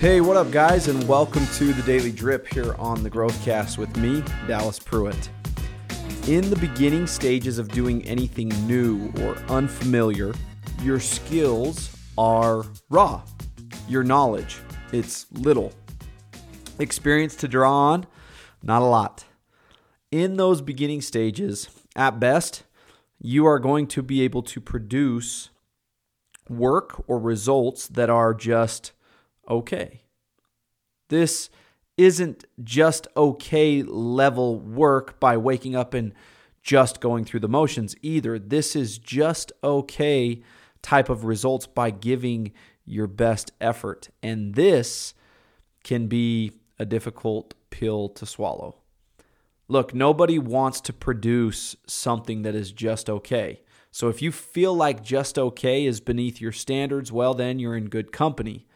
Hey, what up, guys, and welcome to the Daily Drip here on the Growthcast with me, Dallas Pruitt. In the beginning stages of doing anything new or unfamiliar, your skills are raw. Your knowledge, it's little. Experience to draw on, not a lot. In those beginning stages, at best, you are going to be able to produce work or results that are just okay. This isn't just okay level work by waking up and just going through the motions either. This is just okay type of results by giving your best effort. And this can be a difficult pill to swallow. Look, nobody wants to produce something that is just okay. So if you feel like just okay is beneath your standards, well, then you're in good company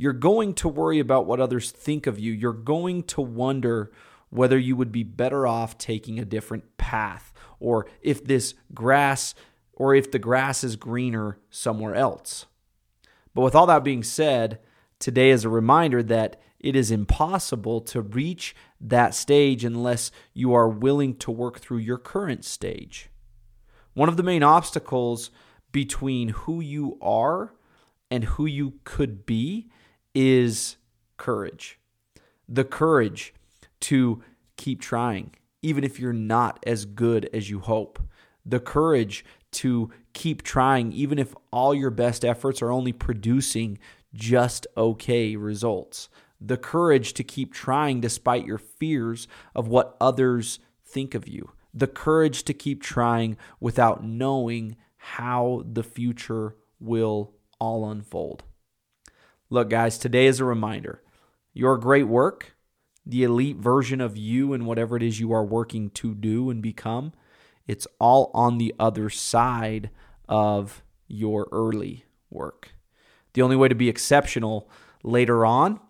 you're going to worry about what others think of you. You're going to wonder whether you would be better off taking a different path or if this grass or if the grass is greener somewhere else. But with all that being said, today is a reminder that it is impossible to reach that stage unless you are willing to work through your current stage. One of the main obstacles between who you are and who you could be is courage. The courage to keep trying, even if you're not as good as you hope. The courage to keep trying, even if all your best efforts are only producing just okay results. The courage to keep trying despite your fears of what others think of you. The courage to keep trying without knowing how the future will all unfold. Look, guys, today is a reminder your great work, the elite version of you and whatever it is you are working to do and become, it's all on the other side of your early work. The only way to be exceptional later on,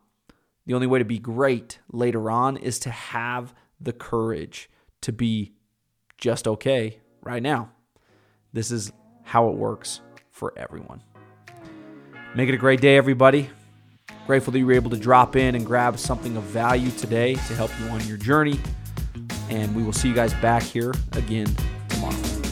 the only way to be great later on is to have the courage to be just okay right now. This is how it works for everyone. Make it a great day, everybody. Grateful that you were able to drop in and grab something of value today to help you on your journey. And we will see you guys back here again tomorrow.